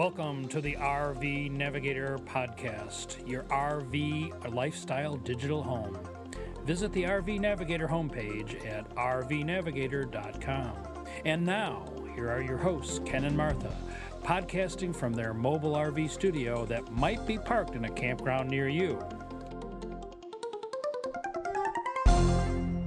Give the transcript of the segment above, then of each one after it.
Welcome to the RV Navigator Podcast, your RV lifestyle digital home. Visit the RV Navigator homepage at rvnavigator.com. And now, here are your hosts, Ken and Martha, podcasting from their mobile RV studio that might be parked in a campground near you.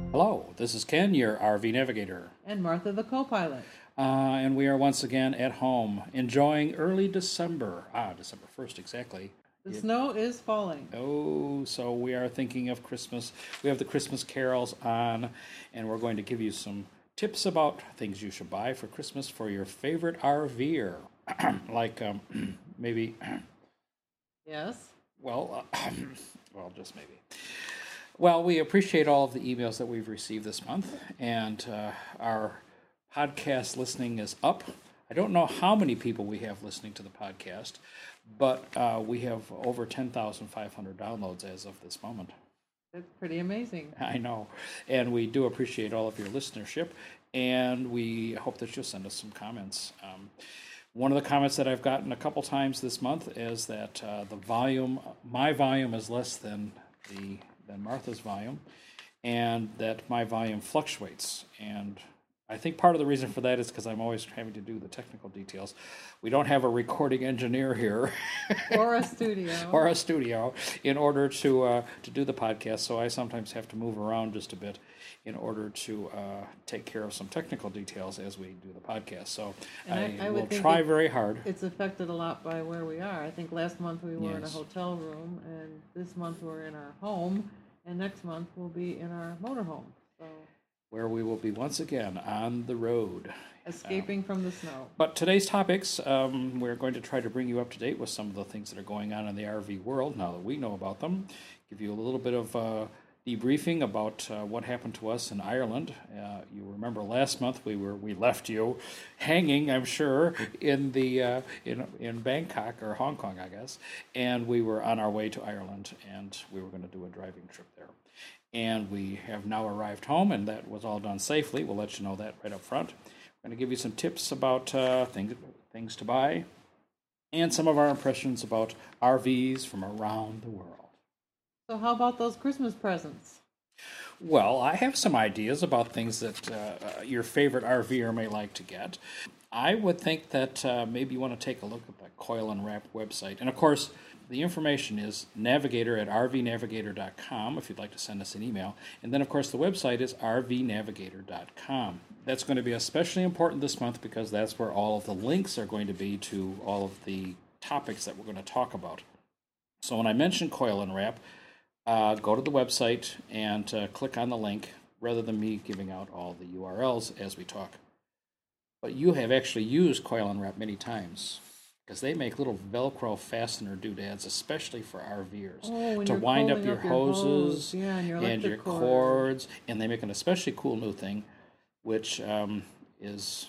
Hello, this is Ken, your RV Navigator. And Martha, the co pilot. Uh, and we are once again at home, enjoying early December. Ah, December 1st, exactly. The snow is falling. Oh, so we are thinking of Christmas. We have the Christmas carols on, and we're going to give you some tips about things you should buy for Christmas for your favorite RVer. like um, maybe. yes. Well, uh, well, just maybe. Well, we appreciate all of the emails that we've received this month, and uh, our podcast listening is up. I don't know how many people we have listening to the podcast, but uh, we have over 10,500 downloads as of this moment. That's pretty amazing. I know. And we do appreciate all of your listenership, and we hope that you'll send us some comments. Um, one of the comments that I've gotten a couple times this month is that uh, the volume, my volume, is less than the than Martha's volume, and that my volume fluctuates. And I think part of the reason for that is because I'm always having to do the technical details. We don't have a recording engineer here, or a studio, or a studio, in order to uh, to do the podcast. So I sometimes have to move around just a bit in order to uh, take care of some technical details as we do the podcast. So I, I, I will try it, very hard. It's affected a lot by where we are. I think last month we were yes. in a hotel room, and this month we're in our home, and next month we'll be in our motorhome. Where we will be once again on the road. Escaping um, from the snow. But today's topics, um, we're going to try to bring you up to date with some of the things that are going on in the RV world now that we know about them. Give you a little bit of uh, debriefing about uh, what happened to us in Ireland. Uh, you remember last month we were we left you hanging, I'm sure, in the uh, in in Bangkok or Hong Kong, I guess, and we were on our way to Ireland, and we were going to do a driving trip there and we have now arrived home, and that was all done safely. We'll let you know that right up front. I'm going to give you some tips about uh, things things to buy, and some of our impressions about RVs from around the world. So, how about those Christmas presents? Well, I have some ideas about things that uh, uh your favorite RVer may like to get. I would think that uh, maybe you want to take a look at the Coil and Wrap website, and of course the information is navigator at rvnavigator.com if you'd like to send us an email. And then, of course, the website is rvnavigator.com. That's going to be especially important this month because that's where all of the links are going to be to all of the topics that we're going to talk about. So when I mention coil and wrap, uh, go to the website and uh, click on the link rather than me giving out all the URLs as we talk. But you have actually used coil and wrap many times because they make little Velcro fastener doodads, especially for RVers, oh, to wind up your up hoses yeah, and your, and your cord. cords. And they make an especially cool new thing, which um, is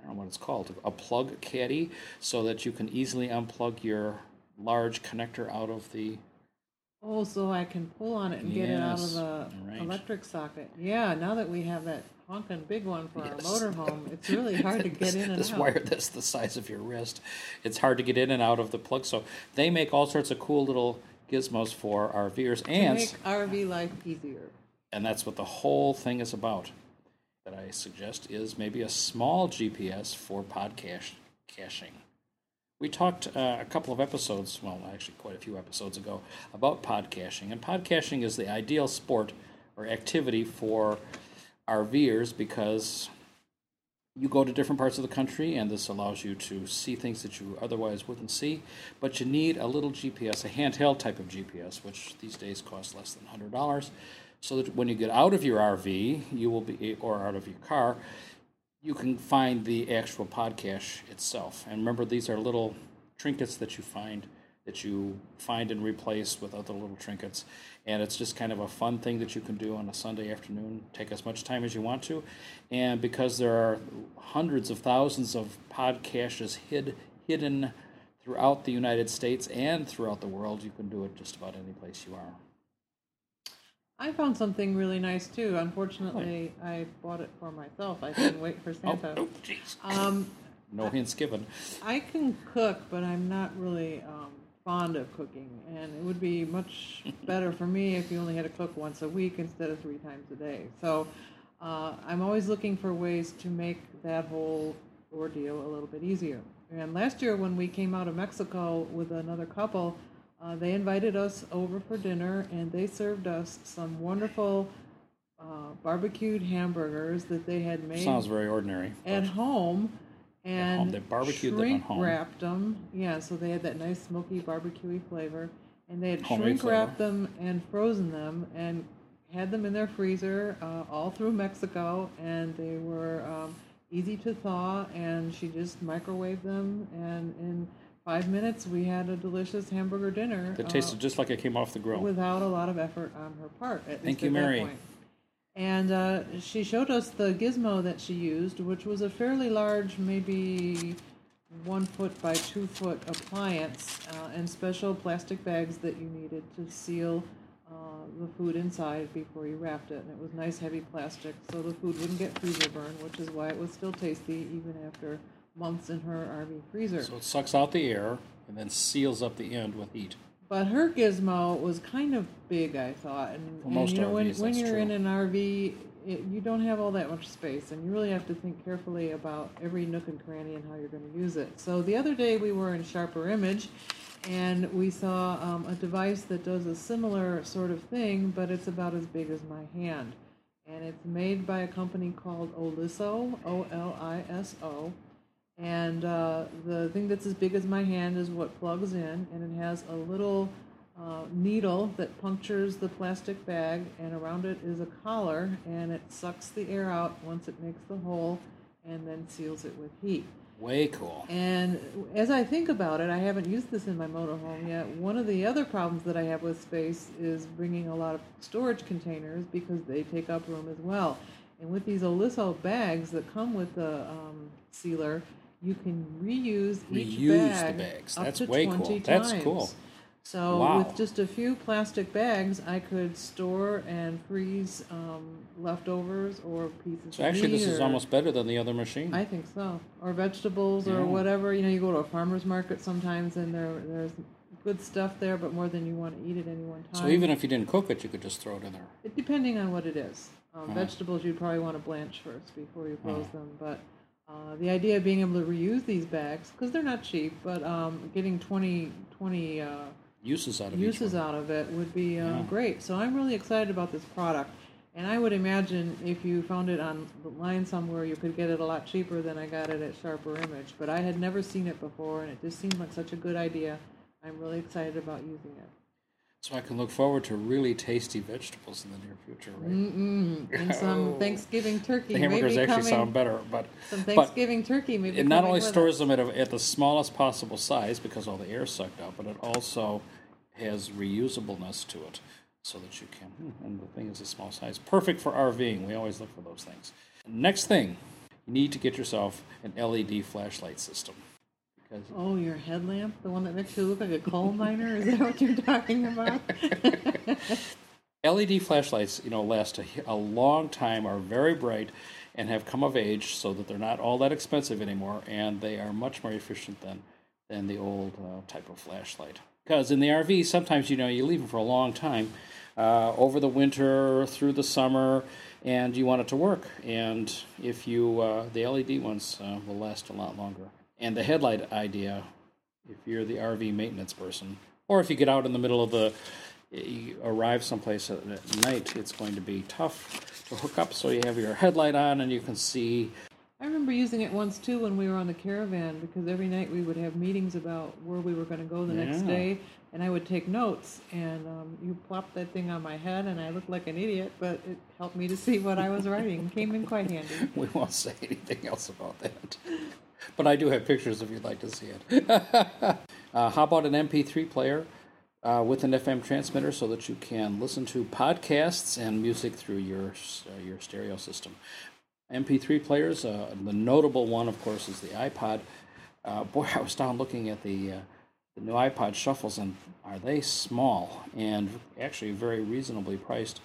I don't know what it's called, a plug caddy, so that you can easily unplug your large connector out of the Oh, so I can pull on it and get it out of the right. electric socket. Yeah, now that we have that honking big one for yes. our motorhome, it's really hard to get in and this out. wire that's the size of your wrist, it's hard to get in and out of the plug. So they make all sorts of cool little gizmos for RVers and make RV life easier. And that's what the whole thing is about. That I suggest is maybe a small GPS for podcast caching. We talked uh, a couple of episodes, well, actually quite a few episodes ago, about geocaching. And geocaching is the ideal sport or activity for RVers because you go to different parts of the country and this allows you to see things that you otherwise wouldn't see. But you need a little GPS, a handheld type of GPS, which these days costs less than $100. So that when you get out of your RV, you will be, or out of your car, you can find the actual geocache itself. And remember, these are little trinkets that you find that you find and replace with other little trinkets. And it's just kind of a fun thing that you can do on a Sunday afternoon. Take as much time as you want to. And because there are hundreds of thousands of geocaches hid, hidden throughout the United States and throughout the world, you can do it just about any place you are. I found something really nice too. Unfortunately, I bought it for myself. I didn't wait for Santa. Oh, oh jeez. Um, No hints given. I can cook, but I'm not really um, fond of cooking, and it would be much better for me if you only had to cook once a week instead of three times a day. So uh, I'm always looking for ways to make that whole ordeal a little bit easier. And last year, when we came out of Mexico with another couple, uh, they invited us over for dinner, and they served us some wonderful uh, barbecued hamburgers that they had made. Sounds very ordinary. At home and they barbecued them at home. wrapped them. Yeah, so they had that nice smoky barbecuey flavor, and they had Homemade shrink flavor. wrapped them and frozen them and had them in their freezer uh, all through Mexico, and they were um, easy to thaw. And she just microwaved them, and in five minutes we had a delicious hamburger dinner. That uh, tasted just like it came off the grill. without a lot of effort on her part. At Thank least you, Mary. And uh, she showed us the gizmo that she used, which was a fairly large, maybe one foot by two foot appliance, uh, and special plastic bags that you needed to seal uh, the food inside before you wrapped it. And it was nice, heavy plastic, so the food wouldn't get freezer burn, which is why it was still tasty even after months in her RV freezer. So it sucks out the air and then seals up the end with heat. But her gizmo was kind of big, I thought. And, For and you know, when, RVs, when that's you're true. in an RV, it, you don't have all that much space, and you really have to think carefully about every nook and cranny and how you're going to use it. So the other day we were in Sharper Image, and we saw um, a device that does a similar sort of thing, but it's about as big as my hand. And it's made by a company called Oliso, O L I S O. And uh, the thing that's as big as my hand is what plugs in, and it has a little uh, needle that punctures the plastic bag, and around it is a collar, and it sucks the air out once it makes the hole, and then seals it with heat. Way cool. And as I think about it, I haven't used this in my motorhome yet. One of the other problems that I have with space is bringing a lot of storage containers because they take up room as well. And with these Oliso bags that come with the um, sealer, you can reuse each Reuse the bag bags. up That's to way cool. 20 That's times. cool. So Wow. with just a few plastic bags, I could store and freeze um, leftovers or pieces. So of actually, this meat is almost better than the other machine. I think so. Or vegetables Yeah. or whatever. You know, you go to a farmer's market sometimes and there there's good stuff there, but more than you want to eat at any one time. so even if you didn't cook it, you could just throw it in there. It- depending on what it is. Um, Uh-huh. Vegetables you'd probably want to blanch first before you froze Uh-huh. them. But uh, the idea of being able to reuse these bags, because they're not cheap, but um, getting 20, 20 uh, Uses out of uses out of it would be uh, Yeah. great. So I'm really excited about this product. And I would imagine if you found it online somewhere, you could get it a lot cheaper than I got it at Sharper Image. But I had never seen it before, and it just seemed like such a good idea. I'm really excited about using it. So I can look forward to really tasty vegetables in the near future, right? Mm-mm. And some Oh. Thanksgiving turkey The hamburgers actually coming. sound better, but some but Thanksgiving turkey may be it not only stores them at, a, at the smallest possible size because all the air sucked out, but it also has reusableness to it, so that you can. hmm, And the thing is a small size, perfect for RVing. We always look for those things. Next thing, you need to get yourself an LED flashlight system Oh, your headlamp, the one that makes you look like a coal miner. Is that what you're talking about? LED flashlights, you know, last a, a long time, are very bright, and have come of age, so that they're not all that expensive anymore, and they are much more efficient than than the old uh, type of flashlight. Because in the RV, sometimes you know you leave them for a long time, uh, over the winter, through the summer, and you want it to work. And if you uh, the LED ones uh, will last a lot longer. And the headlight idea, if you're the RV maintenance person, or if you get out in the middle of the you arrive someplace at, at night, it's going to be tough to hook up. So you have your headlight on, and you can see. I remember using it once too when we were on the caravan because every night we would have meetings about where we were going to go the next day, and I would take notes. And um, you plopped that thing on my head, and I looked like an idiot, but it helped me to see what I was writing. Came in quite handy. We won't say anything else about that, but I do have pictures if you'd like to see it. uh, how about an MP3 player? Uh, with an FM transmitter, so that you can listen to podcasts and music through your uh, your stereo system. MP3 players. Uh, the notable one, of course, is the iPod. Uh, boy, I was down looking at the uh, the new iPod shuffles, and are they small and actually very reasonably priced.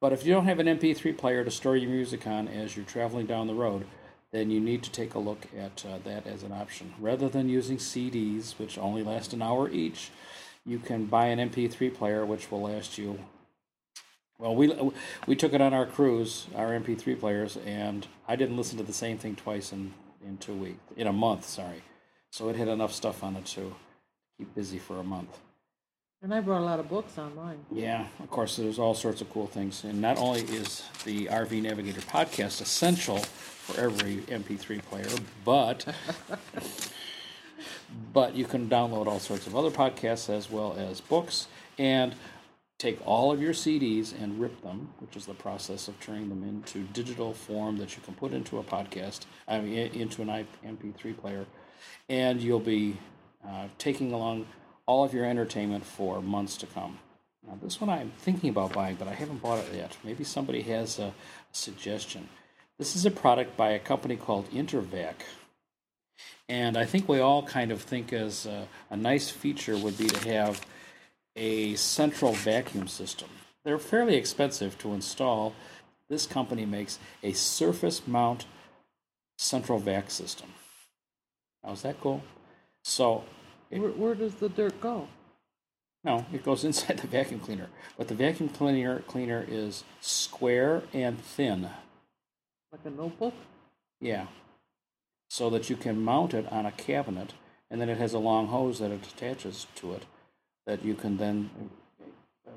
But if you don't have an MP3 player to store your music on as you're traveling down the road, then you need to take a look at uh, that as an option. Rather than using CDs, which only last an hour each, you can buy an MP3 player, which will last you. Well, we we took it on our cruise, our MP3 players, and I didn't listen to the same thing twice in in two weeks, in a month. Sorry, so it had enough stuff on it to keep busy for a month. And I brought a lot of books on mine. Yeah, of course, there's all sorts of cool things. And not only is the RV Navigator podcast essential for every MP3 player, but but you can download all sorts of other podcasts as well as books and take all of your CDs and rip them, which is the process of turning them into digital form that you can put into a podcast, I mean, into an MP3 player, and you'll be uh, taking along all of your entertainment for months to come. Now, this one I'm thinking about buying, but I haven't bought it yet. Maybe somebody has a suggestion. This is a product by a company called Intervac. And I think we all kind of think as a, a nice feature would be to have a central vacuum system. They're fairly expensive to install. This company makes a surface mount central vac system. How's that cool? So where, where does the dirt go? No, it goes inside the vacuum cleaner. But the vacuum cleaner cleaner is square and thin. Like a notebook? Yeah. So that you can mount it on a cabinet, and then it has a long hose that it attaches to it, that you can then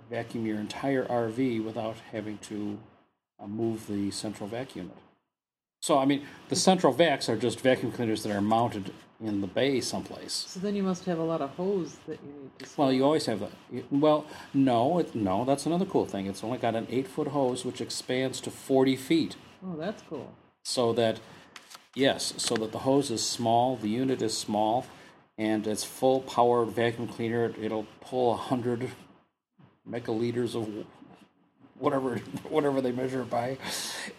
vacuum your entire RV without having to uh, move the central vacuum. So, I mean, the central vacs are just vacuum cleaners that are mounted in the bay someplace. So then you must have a lot of hose that you need to. Store. Well, you always have that. Well, no, it, no, that's another cool thing. It's only got an eight foot hose which expands to forty feet. Oh, that's cool. So that, yes, so that the hose is small, the unit is small, and it's full powered vacuum cleaner. It'll pull a hundred megaliters of whatever whatever they measure it by,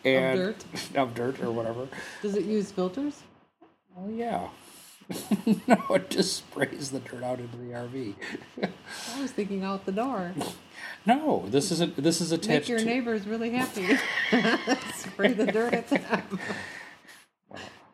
and of dirt, of dirt or whatever. Does it use filters? Oh yeah. no, it just sprays the dirt out into the RV. I was thinking out the door. No, this is a this is attached. Make your to... neighbors really happy. Spray the dirt at them.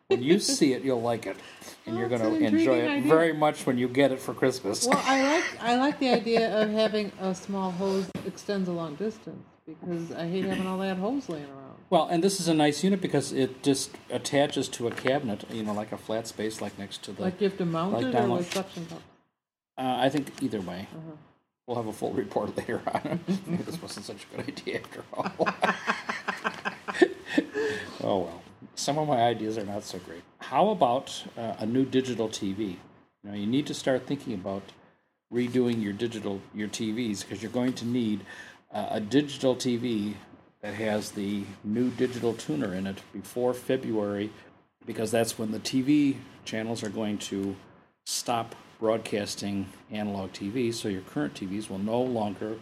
When you see it, you'll like it, and well, you're going to enjoy it idea. very much when you get it for Christmas. Well, I like I like the idea of having a small hose that extends a long distance because I hate having all that hose laying around. Well, and this is a nice unit because it just attaches to a cabinet, you know, like a flat space, like next to the. Like you have to mount like it or with suction cups? Uh, I think either way. Uh-huh. We'll have a full report later on. This wasn't such a good idea after all. oh well, some of my ideas are not so great. How about uh, a new digital TV? You you need to start thinking about redoing your digital your TVs because you're going to need uh, a digital TV that has the new digital tuner in it before February because that's when the TV channels are going to stop broadcasting analog TV, so your current TVs will no longer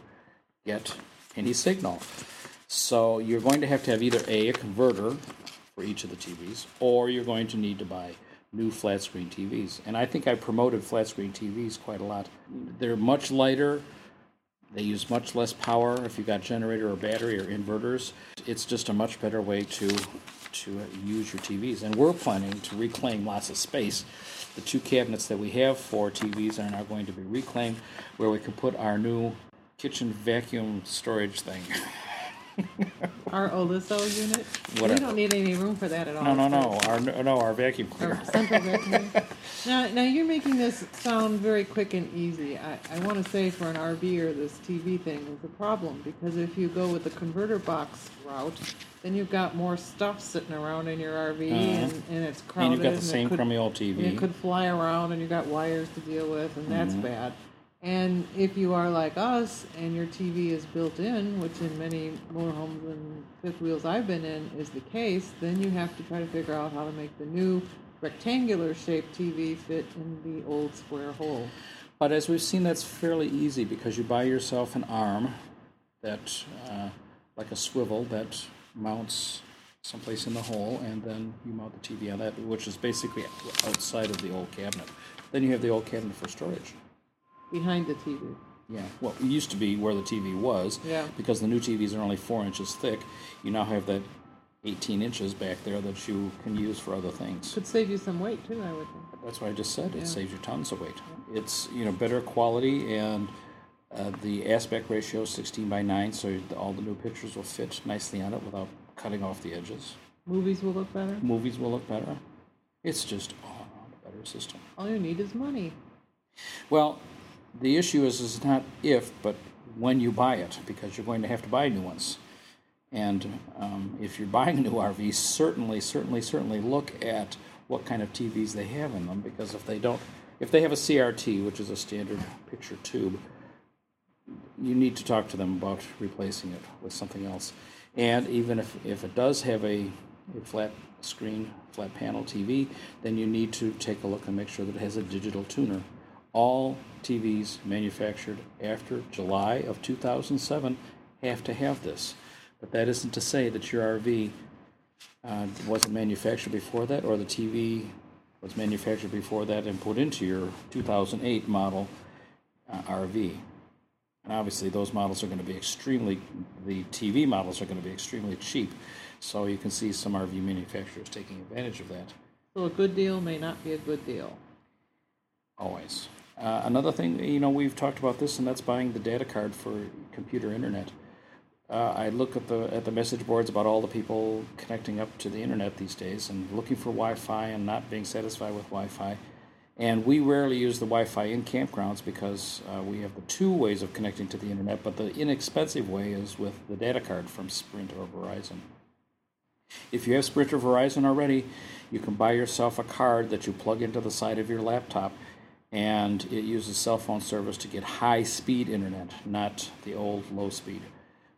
get any signal. So you're going to have to have either A, a converter for each of the TVs, or you're going to need to buy new flat screen TVs. And I think I promoted flat screen TVs quite a lot. They're much lighter, they use much less power if you've got generator or battery or inverters. It's just a much better way to to use your TVs. And we're planning to reclaim lots of space. The two cabinets that we have for TVs are now going to be reclaimed, where we can put our new kitchen vacuum storage thing. our Oliso unit. Whatever. We don't need any room for that at all. No, no, no. Our no, our vacuum cleaner. Our central vacuum. now, now you're making this sound very quick and easy. I, I want to say for an RV or this TV thing is a problem because if you go with the converter box route, then you've got more stuff sitting around in your RV uh-huh. and, and it's crowded. And you've got the same crummy old TV. it could fly around and you've got wires to deal with, and that's mm-hmm. bad. And if you are like us and your TV is built in, which in many motorhomes and fifth wheels I've been in is the case, then you have to try to figure out how to make the new rectangular shaped TV fit in the old square hole. But as we've seen, that's fairly easy because you buy yourself an arm that, uh, like a swivel, that mounts someplace in the hole, and then you mount the TV on that, which is basically outside of the old cabinet. Then you have the old cabinet for storage behind the TV. Yeah, well, it used to be where the TV was. Yeah. Because the new TVs are only four inches thick. You now have that 18 inches back there that you can use for other things. Could save you some weight too, I would think. That's what I just said. It Yeah. saves you tons of weight. It's you know better quality and uh, the aspect ratio is 16 by 9, so all the new pictures will fit nicely on it without cutting off the edges. Movies will look better. Movies will look better. It's just all around a better system. All you need is money. Well, the issue is is not if, but when you buy it, because you're going to have to buy new ones. And um, if you're buying a new RV, certainly, certainly, certainly look at what kind of TVs they have in them, because if they don't, if they have a CRT, which is a standard picture tube, you need to talk to them about replacing it with something else. And even if, if it does have a, a flat screen, flat panel TV, then you need to take a look and make sure that it has a digital tuner. All TVs manufactured after July of 2007 have to have this. But that isn't to say that your RV uh, wasn't manufactured before that, or the TV was manufactured before that and put into your 2008 model uh, RV. And obviously, those models are going to be extremely, the TV models are going to be extremely cheap. So you can see some RV manufacturers taking advantage of that. So a good deal may not be a good deal. Always. Uh, another thing, you know, we've talked about this, and that's buying the data card for computer internet. Uh, I look at the at the message boards about all the people connecting up to the internet these days and looking for Wi-Fi and not being satisfied with Wi-Fi. And we rarely use the Wi-Fi in campgrounds because uh, we have the two ways of connecting to the internet, but the inexpensive way is with the data card from Sprint or Verizon. If you have Sprint or Verizon already, you can buy yourself a card that you plug into the side of your laptop, and it uses cell phone service to get high speed internet, not the old low speed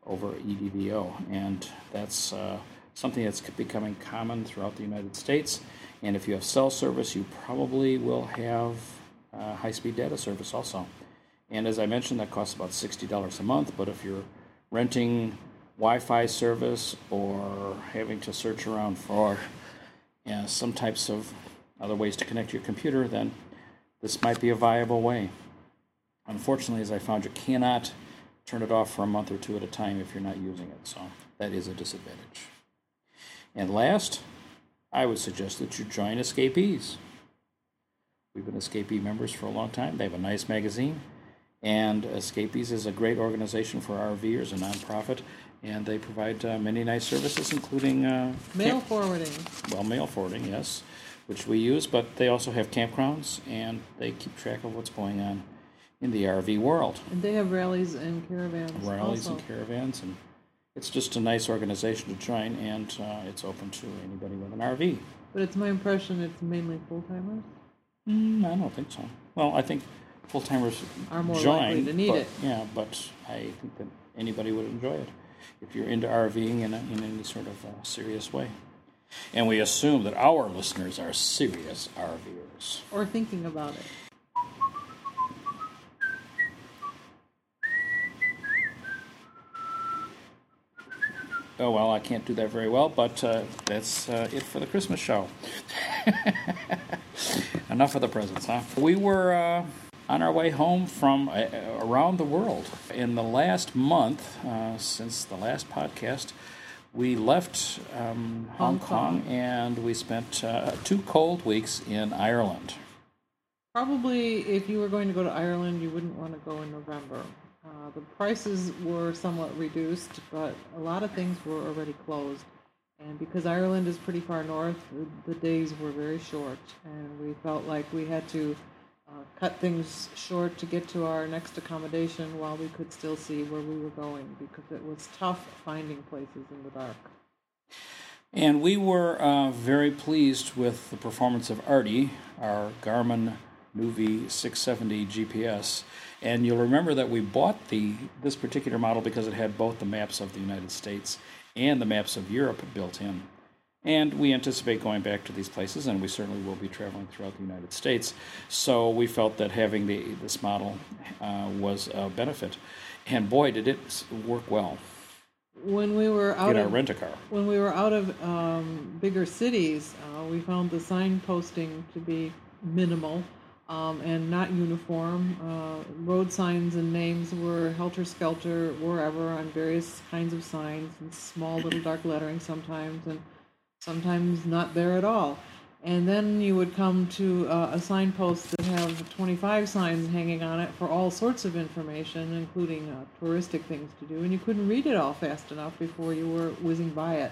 over EVDO. And that's uh, something that's becoming common throughout the United States. And if you have cell service, you probably will have uh, high speed data service also. And as I mentioned, that costs about $60 a month, but if you're renting Wi Fi service or having to search around for yeah, some types of other ways to connect your computer, then this might be a viable way. Unfortunately, as I found, you cannot turn it off for a month or two at a time if you're not using it, so that is a disadvantage. And last, I would suggest that you join Escapees. We've been Escapee members for a long time. They have a nice magazine, and Escapees is a great organization for RVers, a nonprofit, and they provide uh, many nice services, including uh, Mail forwarding. well, mail forwarding, yes, which we use, but they also have campgrounds and they keep track of what's going on in the RV world. And they have rallies and caravans. Rallies also. and caravans, and it's just a nice organization to join, and uh, it's open to anybody with an RV. But it's my impression it's mainly full timers. Mm, I don't think so. Well, I think full timers Are more join, likely to need but- it. Yeah, but I think that anybody would enjoy it if you're into RVing in, a, in any sort of uh, serious way. And we assume that our listeners are serious RVers. Or thinking about it. Oh, well, I can't do that very well, but uh, that's uh, it for the Christmas show. Enough of the presents, huh? We were uh, on our way home from uh, around the world. In the last month, uh, since the last podcast, we left um, Hong, Hong Kong. Kong. and we spent uh, two cold weeks in Ireland. Probably, if you were going to go to Ireland, you wouldn't want to go in November. Uh, the prices were somewhat reduced, but a lot of things were already closed. And because Ireland is pretty far north, the, the days were very short, and we felt like we had to cut things short to get to our next accommodation while we could still see where we were going because it was tough finding places in the dark. And we were uh, very pleased with the performance of Artie, our Garmin Nuvi 670 GPS. And you'll remember that we bought the this particular model because it had both the maps of the United States and the maps of Europe built in. And we anticipate going back to these places, and we certainly will be traveling throughout the United States. So we felt that having the, this model uh, was a benefit. And boy, did it work well When we were out in our of rent a car. when we were out of um, bigger cities, uh, we found the signposting to be minimal. um, and not uniform. Uh, road signs and names were helter skelter wherever on various kinds of signs and small little dark lettering sometimes, and sometimes not there at all. And then you would come to uh, a signpost that have 25 signs hanging on it for all sorts of information, including uh, touristic things to do, and you couldn't read it all fast enough before you were whizzing by it.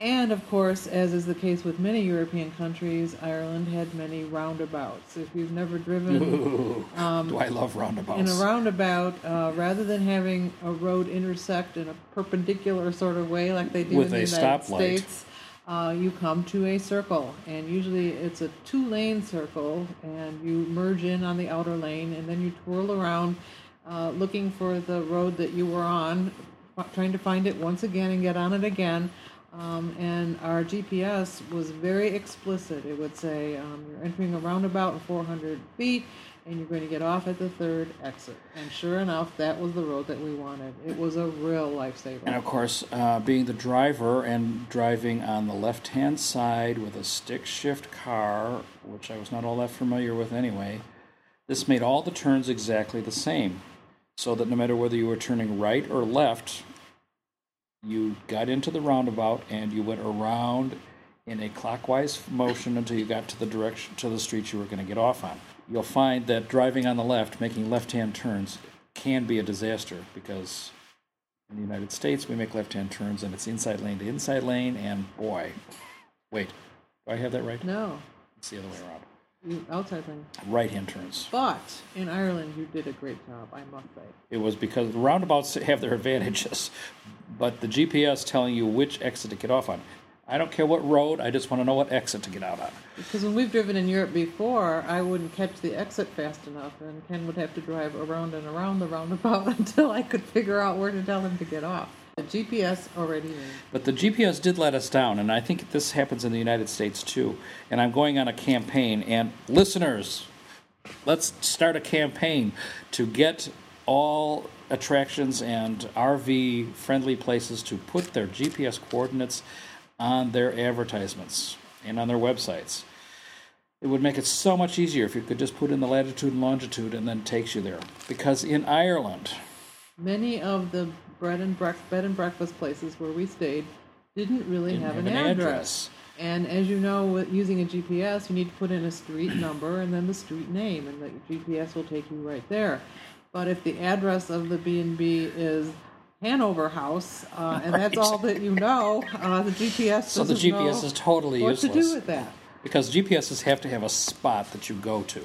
And of course, as is the case with many European countries, Ireland had many roundabouts. If you've never driven Ooh, do I love roundabouts? in a roundabout, uh, rather than having a road intersect in a perpendicular sort of way like they do With in the United. States, uh, you come to a circle, and usually it's a two-lane circle, and you merge in on the outer lane, and then you twirl around, uh, looking for the road that you were on, trying to find it once again and get on it again. Um, and our GPS was very explicit. It would say um, you're entering a roundabout in 400 feet, and you're going to get off at the third exit. And sure enough, that was the road that we wanted. It was a real lifesaver. And of course, uh, being the driver and driving on the left hand side with a stick shift car, which I was not all that familiar with anyway, this made all the turns exactly the same. So that no matter whether you were turning right or left, you got into the roundabout and you went around in a clockwise motion until you got to the direction to the street you were going to get off on. You'll find that driving on the left, making left-hand turns, can be a disaster because in the United States we make left-hand turns and it's inside lane to inside lane, and boy, wait, do I have that right? no, It's the other way around. you, outside lane. Right-hand turns. But in Ireland, you did a great job, I must say. It was because roundabouts have their advantages, but the GPS telling you which exit to get off on. I don't care what road, I just want to know what exit to get out on. Because when we've driven in Europe before, I wouldn't catch the exit fast enough, and Ken would have to drive around and around the roundabout until I could figure out where to tell him to get off. The GPS already knew. But the GPS did let us down, and I think this happens in the United States too. And I'm going on a campaign, and listeners, let's start a campaign to get all attractions and RV friendly places to put their GPS coordinates on their advertisements and on their websites. It would make it so much easier if you could just put in the latitude and longitude and then takes you there. Because in Ireland, Many of the bread and bed and breakfast places where we stayed didn't really Didn't have, have an, an address. address. And as you know, with using a GPS, you need to put in a street number and then the street name, and the GPS will take you right there. But if the address of the B and B is Hanover House, uh, and that's all that you know, uh, the GPS so the GPS know is totally what useless. to do with that. Because GPSs have to have a spot that you go to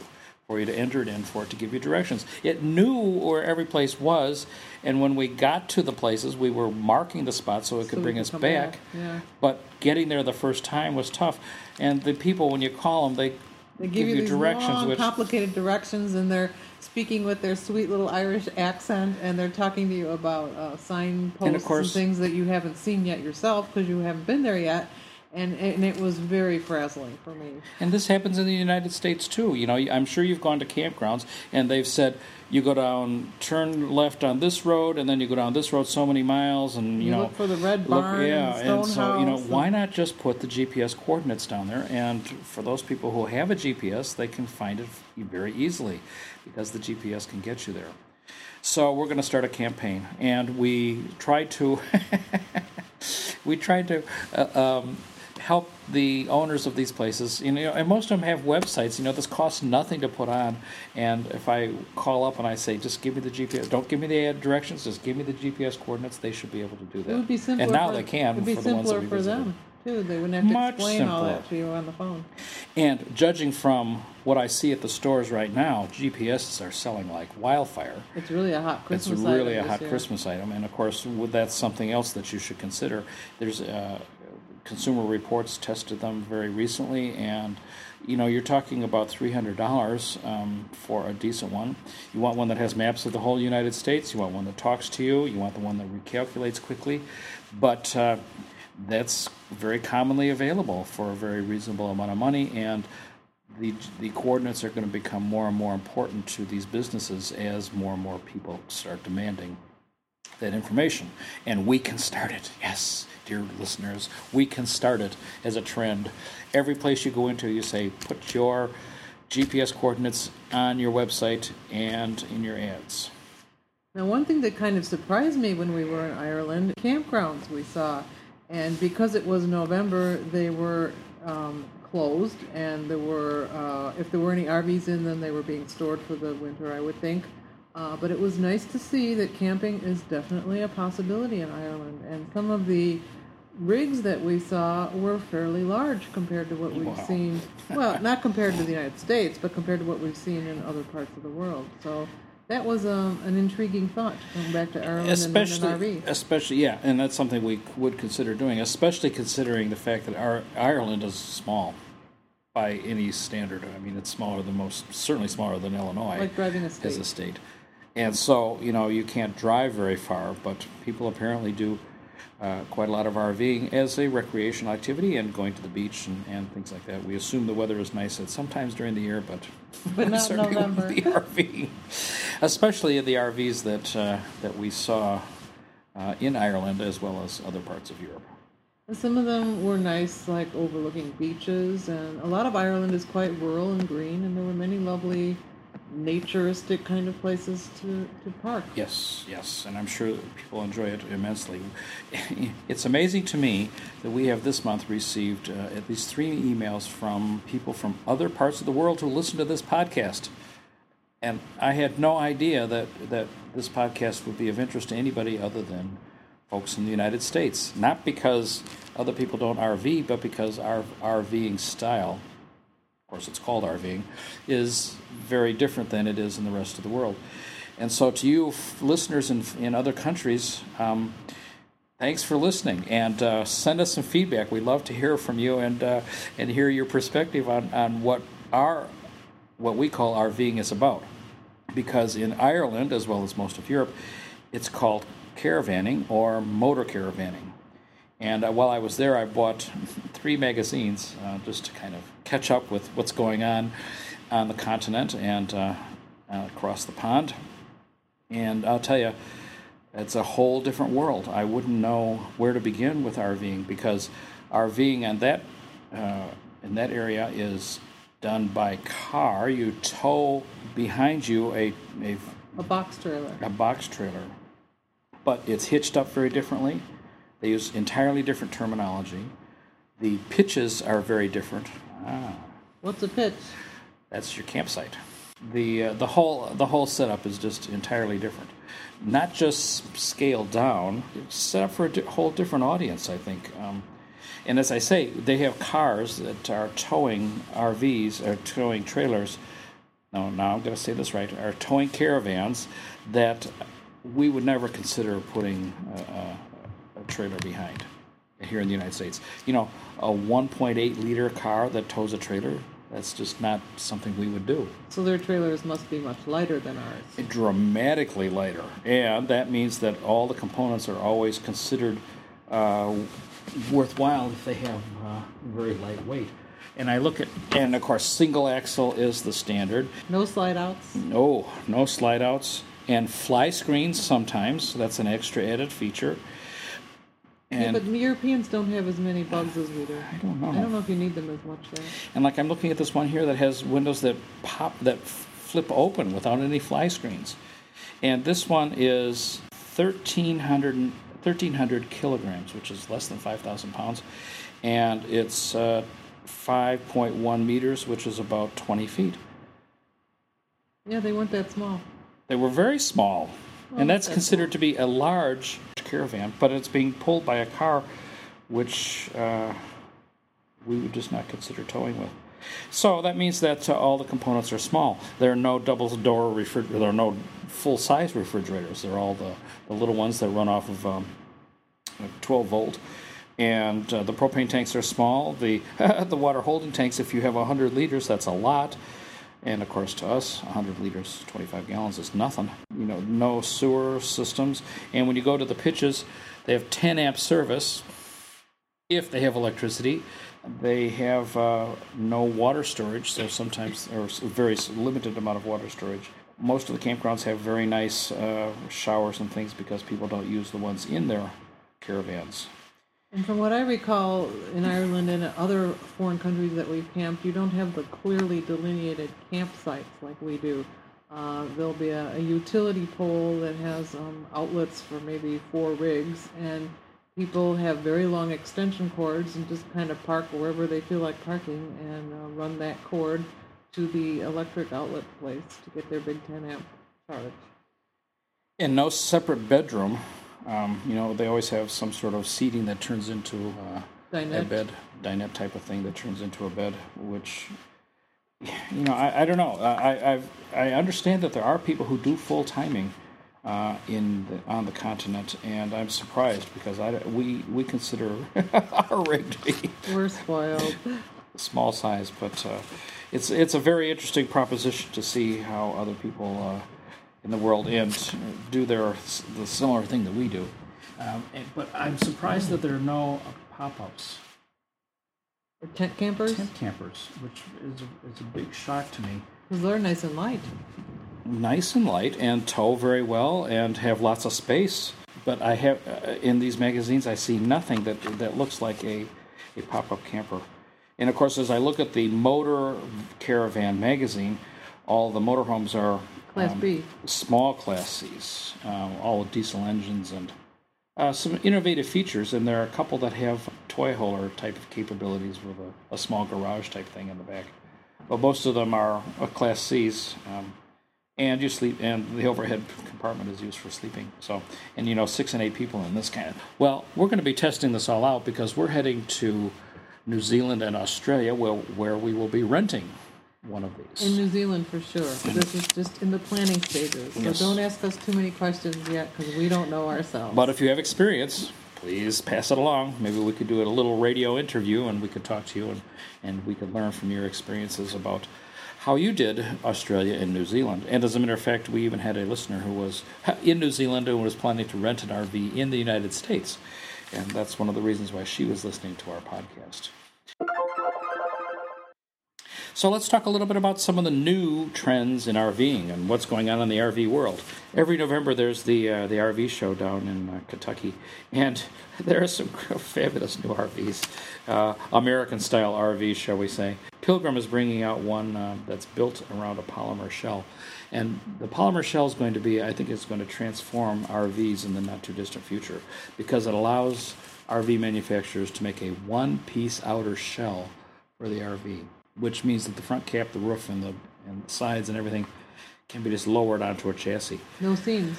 for you to enter it in for it to give you directions. It knew where every place was, and when we got to the places, we were marking the spots so it could So bring us back. back, yeah. But getting there the first time was tough. And the people, when you call them, they, They give, you, these directions, long, which complicated directions, and they're speaking with their sweet little Irish accent, and they're talking to you about uh, signposts and, course- things that you haven't seen yet yourself because you haven't been there yet. And, and it was very frazzling for me. And this happens in the United States too. You know, I'm sure you've gone to campgrounds and they've said you go down, turn left on this road, and then you go down this road so many miles, and you, You know, look for the red look- barn yeah, and stone so you know, house why not just put the GPS coordinates down there? And for those people who have a GPS, they can find it very easily because the GPS can get you there. So we're going to start a campaign, and we tried to we tried to uh, um, help the owners of these places. You know, and most of them have websites. You know, this costs nothing to put on. And if I call up and I say, just give me the GPS, don't give me the directions, just give me the GPS coordinates, they should be able to do that. It would be simpler. And now for, they can It would be for the ones that simpler we for visited. them too. They wouldn't have to Much explain all that to you on the phone. And judging from what I see at the stores right now, GPSs are selling like wildfire. It's really a hot Christmas. It's really item a hot year. Christmas item, and of course, that's something else that you should consider. There's uh, Consumer Reports tested them very recently, and you know you're talking about three hundred dollars um, for a decent one. You want one that has maps of the whole United States. You want one that talks to you. You want the one that recalculates quickly, but uh, that's very commonly available for a very reasonable amount of money and the, the coordinates are going to become more and more important to these businesses as more and more people start demanding that information. And we can start it. Yes, dear listeners, we can start it as a trend. Every place you go into, you say, put your GPS coordinates on your website and in your ads. Now, one thing that kind of surprised me when we were in Ireland, campgrounds we saw, and because it was November, they were um, closed, and there were, uh, if there were any RVs in them, they were being stored for the winter, I would think. Uh, but it was nice to see that camping is definitely a possibility in Ireland, and some of the rigs that we saw were fairly large compared to what we've Wow. seen. Well, not compared to the United States, but compared to what we've seen in other parts of the world. So that was um, an intriguing thought come back to Ireland and especially, an RV. especially, yeah, and that's something we would consider doing, especially considering the fact that our Ireland is small by any standard. I mean, it's smaller than most, certainly smaller than Illinois Like driving a state. as a state, and so you know you can't drive very far, but people apparently do. Uh, quite a lot of RVing as a recreational activity and going to the beach and, and things like that. We assume the weather is nice at sometimes during the year, but But not certainly November. be RVing, especially the RVs that uh, that we saw uh, in Ireland as well as other parts of Europe. And Some of them were nice, like overlooking beaches, and a lot of Ireland is quite rural and green, and there were many lovely naturistic kind of places to, to park. Yes, yes, and I'm sure people enjoy it immensely. It's amazing to me that we have this month received uh, at least three emails from people from other parts of the world who listen to this podcast. And I had no idea that, that this podcast would be of interest to anybody other than folks in the United States. Not because other people don't RV, but because our RVing style, of course it's called RVing, is very different than it is in the rest of the world. And so, to you f- listeners in, in other countries, um, thanks for listening and uh, send us some feedback. We'd love to hear from you and uh, and hear your perspective on, on what our what we call RVing is about. Because in Ireland, as well as most of Europe, it's called caravanning or motor caravanning. And uh, while I was there, I bought three magazines uh, just to kind of catch up with what's going on on the continent and uh, uh, across the pond. And I'll tell you, it's a whole different world. I wouldn't know where to begin with RVing because RVing on that uh, in that area is done by car. You tow behind you a, a A box trailer. a box trailer, but it's hitched up very differently. They use entirely different terminology. The pitches are very different. Ah, What's a pitch? that's your campsite. The uh, the whole the whole setup is just entirely different. Not just scaled down. It's set up for a di- whole different audience, I think. Um, and as I say, they have cars that are towing RVs or towing trailers. No, now I'm going to say this right. Are towing caravans that we would never consider putting a, a, a trailer behind here in the United States. You know, a 1.8 liter car that tows a trailer. That's just not something we would do. So their trailers must be much lighter than ours. Dramatically lighter, and that means that all the components are always considered uh, worthwhile if they have uh, very lightweight. And I look at, and of course, single axle is the standard. No slide outs. No, no slide outs and fly screens sometimes. That's an extra added feature. Yeah, And but Europeans don't have as many bugs as we do. I don't know. I don't know if you need them as much there. And like I'm looking at this one here that has windows that pop that flip open without any fly screens. And this one is 1300 1300 kilograms, which is less than 5,000 pounds, and it's uh, 5.1 meters, which is about 20 feet. Yeah, they weren't that small. They were very small, Well, and that's that's considered to be a large caravan, but it's being pulled by a car, which uh, we would just not consider towing with. So that means that uh, all the components are small. There are no double door refrigerator. There are no full size refrigerators. They're all the, the little ones that run off of um, 12 volt. And uh, the propane tanks are small. The the water holding tanks, if you have 100 liters, that's a lot. And of course, to us, 100 liters, 25 gallons is nothing. You know, no sewer systems. And when you go to the pitches, they have 10 amp service if they have electricity. They have uh, no water storage, so sometimes, or very limited amount of water storage. Most of the campgrounds have very nice uh, showers and things because people don't use the ones in their caravans. And from what I recall, in Ireland and other foreign countries that we've camped, you don't have the clearly delineated campsites like we do. Uh, there'll be a, a, utility pole that has um, outlets for maybe four rigs, and people have very long extension cords and just kind of park wherever they feel like parking and uh, run that cord to the electric outlet place to get their big 10 amp charge. And no separate bedroom. Um, you know, they always have some sort of seating that turns into uh, a bed, dinette type of thing that turns into a bed, which you know, I, I don't know. I I've, i understand that there are people who do full timing uh, in the, on the continent, and I'm surprised because I we we consider our rig to be we're spoiled small size, but uh, it's it's a very interesting proposition to see how other people uh, in the world and do their the similar thing that we do. Um, and, but I'm surprised that there are no pop-ups or tent campers? Tent campers, which is a, is a big shock to me. Because they're nice and light. Nice and light, and tow very well, and have lots of space. But I have uh, in these magazines, I see nothing that that looks like a a pop up camper. And of course, as I look at the Motor Caravan magazine, all the motorhomes are Class um, B, small Class C's, uh, all with diesel engines and uh, some innovative features, and there are a couple that have toy hauler type of capabilities with a, a small garage type thing in the back. But most of them are uh, Class C's, um, and you sleep, and the overhead compartment is used for sleeping. So, and you know, six and eight people in this kind. Of, well, we're going to be testing this all out because we're heading to New Zealand and Australia, where where we will be renting one of these. In New Zealand, for sure. This is just in the planning stages. So yes. don't ask us too many questions yet because we don't know ourselves. But if you have experience, please pass it along. Maybe we could do a little radio interview and we could talk to you and, and we could learn from your experiences about how you did Australia and New Zealand. And as a matter of fact, we even had a listener who was in New Zealand and was planning to rent an RV in the United States. And that's one of the reasons why she was listening to our podcast. So let's talk a little bit about some of the new trends in RVing and what's going on in the RV world. Every November there's the uh, the RV show down in uh, Kentucky, and there are some fabulous new RVs, uh, American style RVs, shall we say. Pilgrim is bringing out one uh, that's built around a polymer shell, and the polymer shell is going to be, I think, it's going to transform RVs in the not too distant future because it allows RV manufacturers to make a one piece outer shell for the RV which means that the front cap, the roof, and the and the sides and everything can be just lowered onto a chassis. No seams.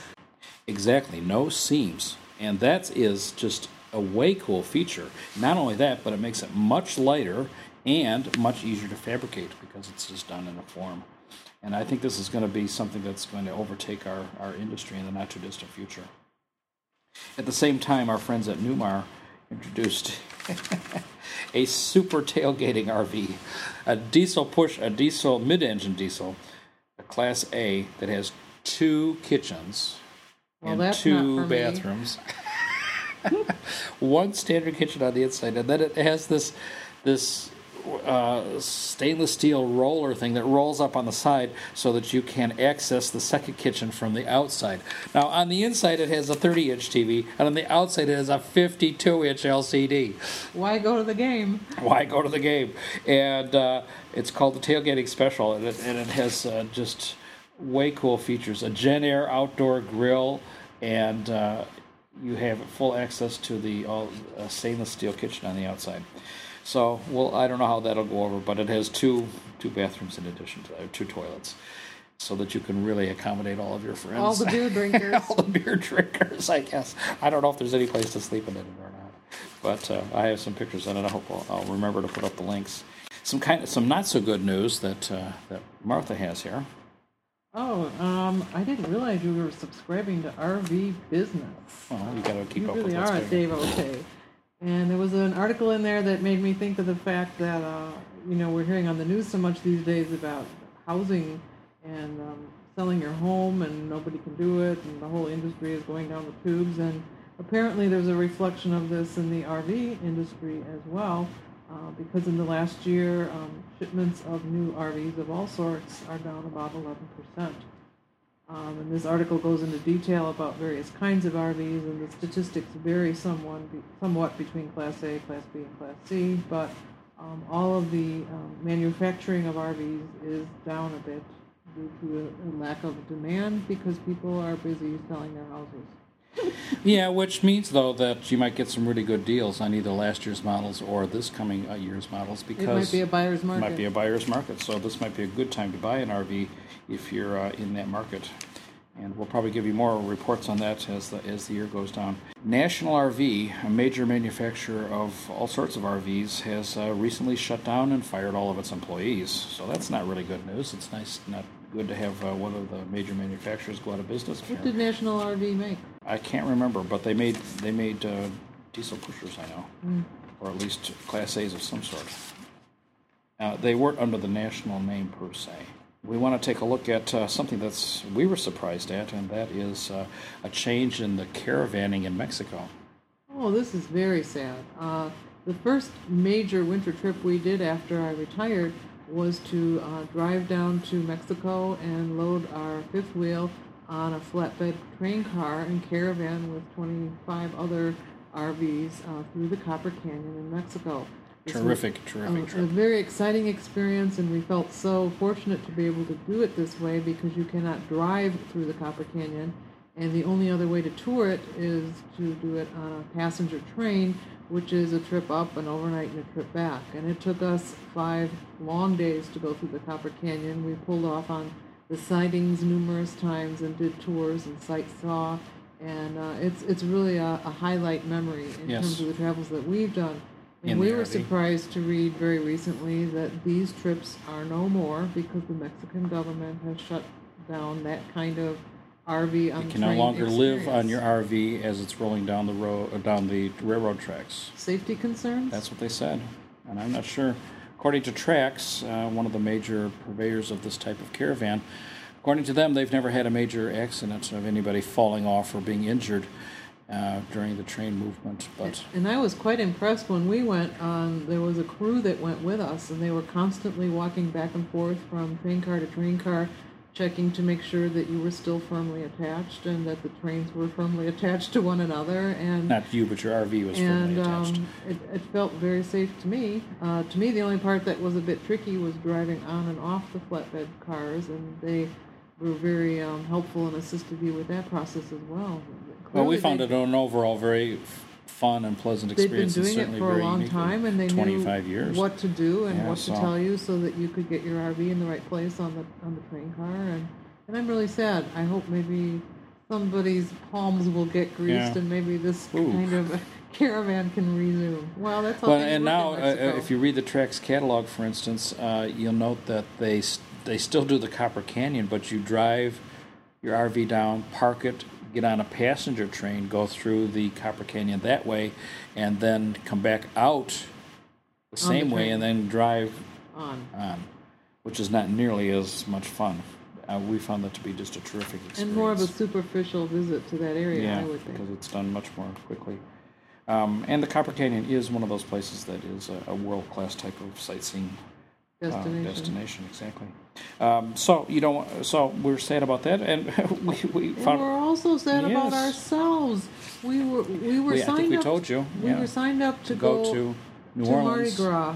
Exactly, no seams, and that is just a way cool feature. Not only that, but it makes it much lighter and much easier to fabricate because it's just done in a form. And I think this is going to be something that's going to overtake our, our industry in the not too distant future. At the same time, our friends at Newmar introduced a super tailgating RV, a diesel push, a diesel mid-engine diesel, a Class A that has two kitchens well, and two bathrooms. One standard kitchen on the inside, and then it has this this uh, stainless steel roller thing that rolls up on the side so that you can access the second kitchen from the outside. Now, on the inside, it has a 30 inch TV, and on the outside, it has a 52 inch LCD. Why go to the game? Why go to the game? And uh, it's called the Tailgating Special, and it, and it has uh, just way cool features a Jenn-Air outdoor grill, and uh, you have full access to the all, uh, stainless steel kitchen on the outside. So, well, I don't know how that'll go over, but it has two two bathrooms in addition to that, two toilets, so that you can really accommodate all of your friends. All the beer drinkers. all the beer drinkers, I guess. I don't know if there's any place to sleep in it or not, but uh, I have some pictures in it. I hope I'll, I'll, remember to put up the links. Some kind of some not so good news that uh, that Martha has here. Oh, um, I didn't realize you were subscribing to RV Business. Well, you got to keep you up really with are a Dave O'Shea. And there was an article in there that made me think of the fact that, uh, you know, we're hearing on the news so much these days about housing and um, selling your home and nobody can do it and the whole industry is going down the tubes. And apparently there's a reflection of this in the RV industry as well. Uh, because in the last year, um, shipments of new RVs of all sorts are down about 11%. Um, and this article goes into detail about various kinds of RVs, and the statistics vary somewhat, somewhat between Class A, Class B, and Class C. But um, all of the um, manufacturing of RVs is down a bit due to a, a lack of demand because people are busy selling their houses. Yeah, which means though that you might get some really good deals on either last year's models or this coming uh, year's models because It might be a buyer's it market. might be a buyer's market. So this might be a good time to buy an RV if you're uh, in that market. And we'll probably give you more reports on that as the as the year goes down. National RV, a major manufacturer of all sorts of RVs, has uh, recently shut down and fired all of its employees. So that's not really good news. It's nice, not good to have uh, one of the major manufacturers go out of business. what did National RV make? I can't remember, but they made they made uh, diesel pushers. I know, or at least Class A's of some sort. Uh, they weren't under the national name per se. We want to take a look at uh, something that's we were surprised at, and that is uh, a change in the caravanning in Mexico. Oh, this is very sad. Uh, the first major winter trip we did after I retired was to uh, drive down to Mexico and load our fifth wheel on a flatbed train car and caravan with 25 other RVs uh, through the Copper Canyon in Mexico. This was Terrific, a, terrific a very exciting experience, and we felt so fortunate to be able to do it this way because you cannot drive through the Copper Canyon, and the only other way to tour it is to do it on a passenger train, which is a trip up, an overnight, and a trip back. And it took us five long days to go through the Copper Canyon. We pulled off on the sightings numerous times and did tours and sight saw, and uh, it's it's really a, a highlight memory in Yes. terms of the travels that we've done. And In we were RV. surprised to read very recently that these trips are no more because the Mexican government has shut down that kind of RV on You can no longer live on your RV as it's rolling down the road, down the railroad tracks. safety concerns. That's what they said, and I'm not sure. According to Trax, uh, one of the major purveyors of this type of caravan, according to them, they've never had a major accident of anybody falling off or being injured uh, during the train movement. But And I was quite impressed when we went on. There was a crew that went with us, and they were constantly walking back and forth from train car to train car, checking to make sure that you were still firmly attached and that the trains were firmly attached to one another. And not you, but your RV was firmly attached. um, it, it felt very safe to me. Uh, to me, the only part that was a bit tricky was driving on and off the flatbed cars, and they were very um, helpful and assisted you with that process as well. well, we found it an overall very fun and pleasant They've been experience. doing it certainly for a long time, and they 25 knew years. what to do and Yeah, what to tell you, so that you could get your RV in the right place on the on the train car. And and I'm really sad. I hope maybe somebody's palms will get greased, Yeah. and maybe this Ooh. kind of caravan can resume. Well, that's how Well, and now, uh, uh, if you read the Trax catalog, for instance, uh, you'll note that they they still do the Copper Canyon, but you drive your RV down, park it, get on a passenger train, go through the Copper Canyon that way, and then come back out the the same way, and then drive on. on, which is not nearly as much fun. Uh, we found that to be just a terrific experience. And more of a superficial visit to that area, yeah, I would think. because it's done much more quickly. Um, and the Copper Canyon is one of those places that is a, a world class type of sightseeing uh, Destination. destination. Exactly. Um, so you know, so we're sad about that, and we, we And found. we're also sad about ourselves. We were we were We- I signed think we up. told you, We yeah, were signed up to, to go to New to Orleans. Mardi Gras.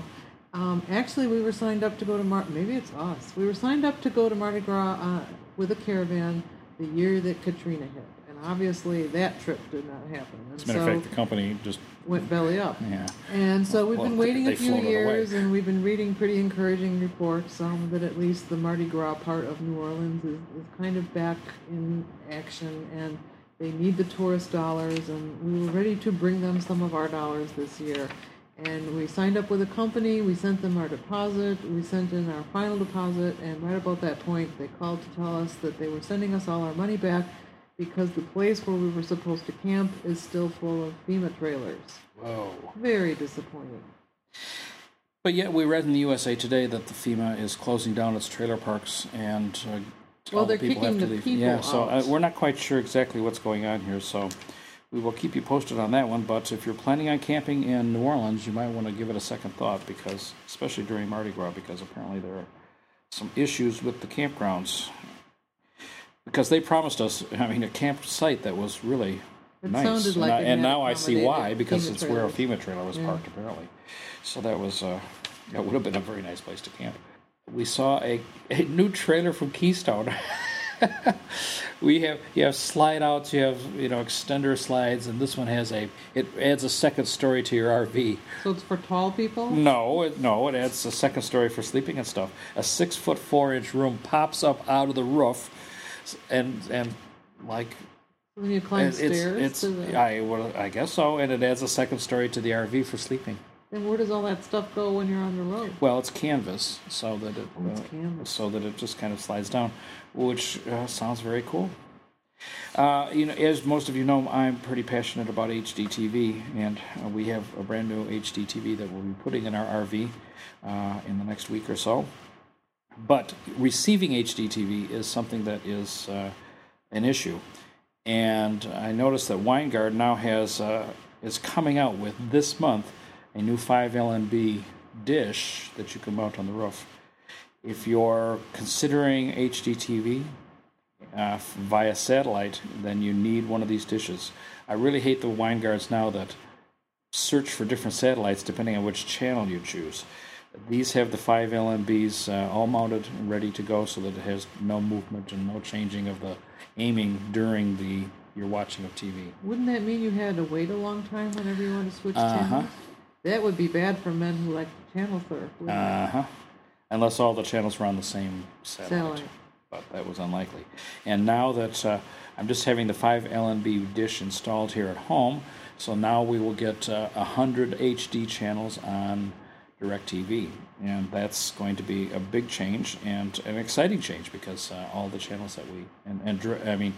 Um, actually, we were signed up to go to Mar. Maybe it's us. We were signed up to go to Mardi Gras uh, with a caravan the year that Katrina hit, obviously that trip did not happen. And As a matter so of fact, the company just went belly up. yeah. And so we've Well, been waiting a few years, and we've been reading pretty encouraging reports um, that at least the Mardi Gras part of New Orleans is, is kind of back in action, and they need the tourist dollars, and we were ready to bring them some of our dollars this year. And we signed up with a company, we sent them our deposit, we sent in our final deposit, and right about that point, they called to tell us that they were sending us all our money back because the place where we were supposed to camp is still full of FEMA trailers. Whoa. Very disappointing. But yet, we read in the USA Today that the FEMA is closing down its trailer parks and uh, Well, all the they're people have to the leave. people yeah, so uh, we're not quite sure exactly what's going on here. So we will keep you posted on that one. But if you're planning on camping in New Orleans, you might want to give it a second thought because, especially during Mardi Gras, because apparently there are some issues with the campgrounds. Because they promised us. I mean, a campsite that was really It nice, sounded and, I, and now I see why because FEMA it's where a. FEMA trailer was Yeah. parked apparently. So that was uh, that would have been a very nice place to camp. We saw a, a new trailer from Keystone. we have you have slide outs, you have you know extender slides, and this one has a it adds a second story to your RV. So it's for tall people? No, it, no, it adds a second story for sleeping and stuff. A six foot four inch room pops up out of the roof, and and like When you climb stairs? it's to the, I well, I guess so, and it adds a second story to the RV for sleeping. then where does all that stuff go when you're on the road? Well, it's canvas, so that it Oh, it's uh, canvas. so that it just kind of slides down, which uh, sounds very cool. Uh, you know, as most of you know, I'm pretty passionate about HDTV, and uh, we have a brand new HDTV that we'll be putting in our RV uh, in the next week or so. But receiving HDTV is something that is uh, an issue, and I noticed that Winegard now has uh, is coming out with this month a new 5 LNB dish that you can mount on the roof. If you're considering HDTV uh, via satellite, then you need one of these dishes. I really hate the Winegards now that search for different satellites depending on which channel you choose. These have the 5 LNBs uh, all mounted and ready to go so that it has no movement and no changing of the aiming during the your watching of TV. Wouldn't that mean you had to wait a long time whenever you want to switch Uh-huh. channels? That would be bad for men who like to channel surf. Uh huh. Unless all the channels were on the same satellite. Satellite. But that was unlikely. And now that uh, I'm just having the 5 LNB dish installed here at home, so now we will get uh, 100 HD channels on DirecTV. And that's going to be a big change and an exciting change because uh, all the channels that we, and, and I mean,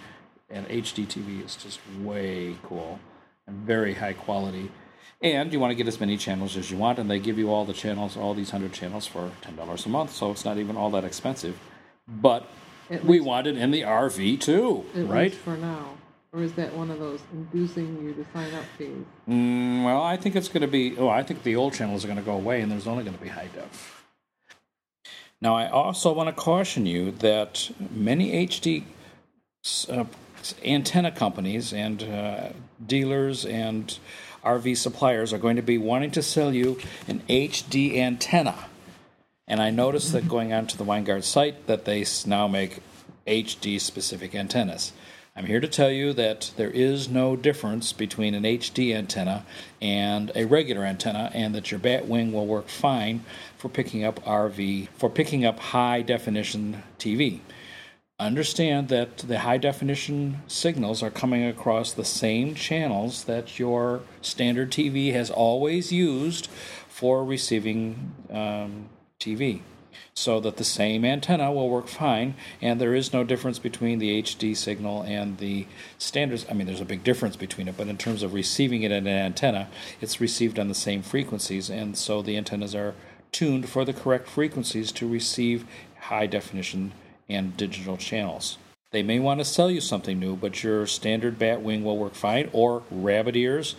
and HD TV is just way cool and very high quality. And you want to get as many channels as you want, and they give you all the channels, all these hundred channels for ten dollars a month, so it's not even all that expensive. But At we want it in the RV too, right? for now. Or is that one of those inducing you to sign up fees? Mm, well, I think it's going to be. Oh, I think the old channels are going to go away, and there's only going to be high def. Now, I also want to caution you that many HD uh, antenna companies and uh, dealers and RV suppliers are going to be wanting to sell you an HD antenna. And I noticed that going onto the Winegard site that they now make HD specific antennas. I'm here to tell you that there is no difference between an HD antenna and a regular antenna, and that your bat wing will work fine for picking up RV, for picking up high definition TV. Understand that the high definition signals are coming across the same channels that your standard TV has always used for receiving um, TV. So that the same antenna will work fine, and there is no difference between the HD signal and the standards. I mean, there's a big difference between it, but in terms of receiving it in an antenna, it's received on the same frequencies, and so the antennas are tuned for the correct frequencies to receive high definition and digital channels. They may want to sell you something new, but your standard bat wing will work fine, or rabbit ears.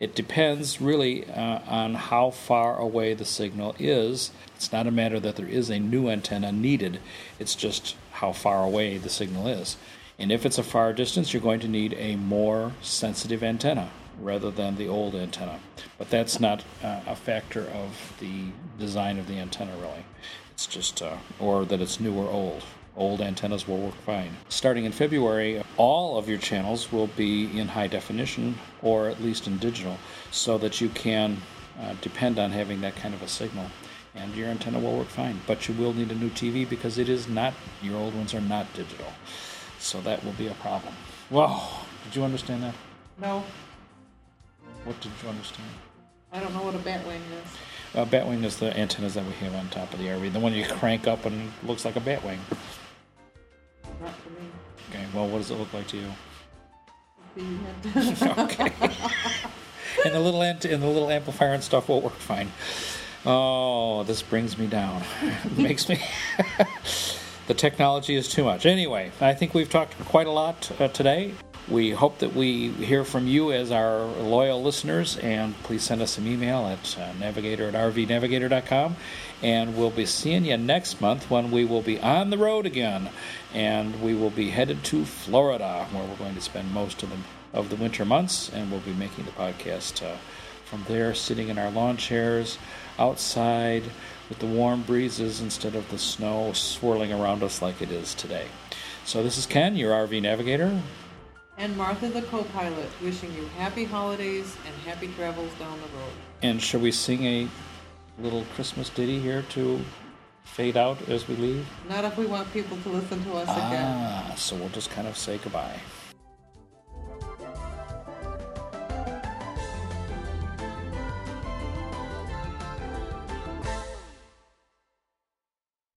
It depends really uh, on how far away the signal is. It's not a matter that there is a new antenna needed, it's just how far away the signal is. And if it's a far distance, you're going to need a more sensitive antenna rather than the old antenna. But that's not uh, a factor of the design of the antenna, really. It's just, uh, or that it's new or old. Old antennas will work fine. Starting in February, all of your channels will be in high definition or at least in digital so that you can uh, depend on having that kind of a signal. And your antenna will work fine. But you will need a new TV because it is not, your old ones are not digital. So that will be a problem. Wow. Did you understand that? No, What did you understand? I don't know what a batwing is. A Uh, batwing is the antennas that we have on top of the RV. The one you crank up and looks like a batwing. Not for me. Okay, well, what does it look like to you? Okay. and the little ant- and the little amplifier and stuff will work fine. Oh, this brings me down. It makes me. the technology is too much. Anyway, I think we've talked quite a lot uh, today. we hope that we hear from you as our loyal listeners, and please send us an email at uh, navigator at rvnavigator.com. And we'll be seeing you next month when we will be on the road again, and we will be headed to Florida, where we're going to spend most of the of the winter months, and we'll be making the podcast uh, from there, sitting in our lawn chairs outside with the warm breezes instead of the snow swirling around us like it is today. So this is Ken, your RV navigator. And Martha, the co pilot, wishing you happy holidays and happy travels down the road. And shall we sing a little Christmas ditty here to fade out as we leave? Not if we want people to listen to us again. Ah, so we'll just kind of say goodbye.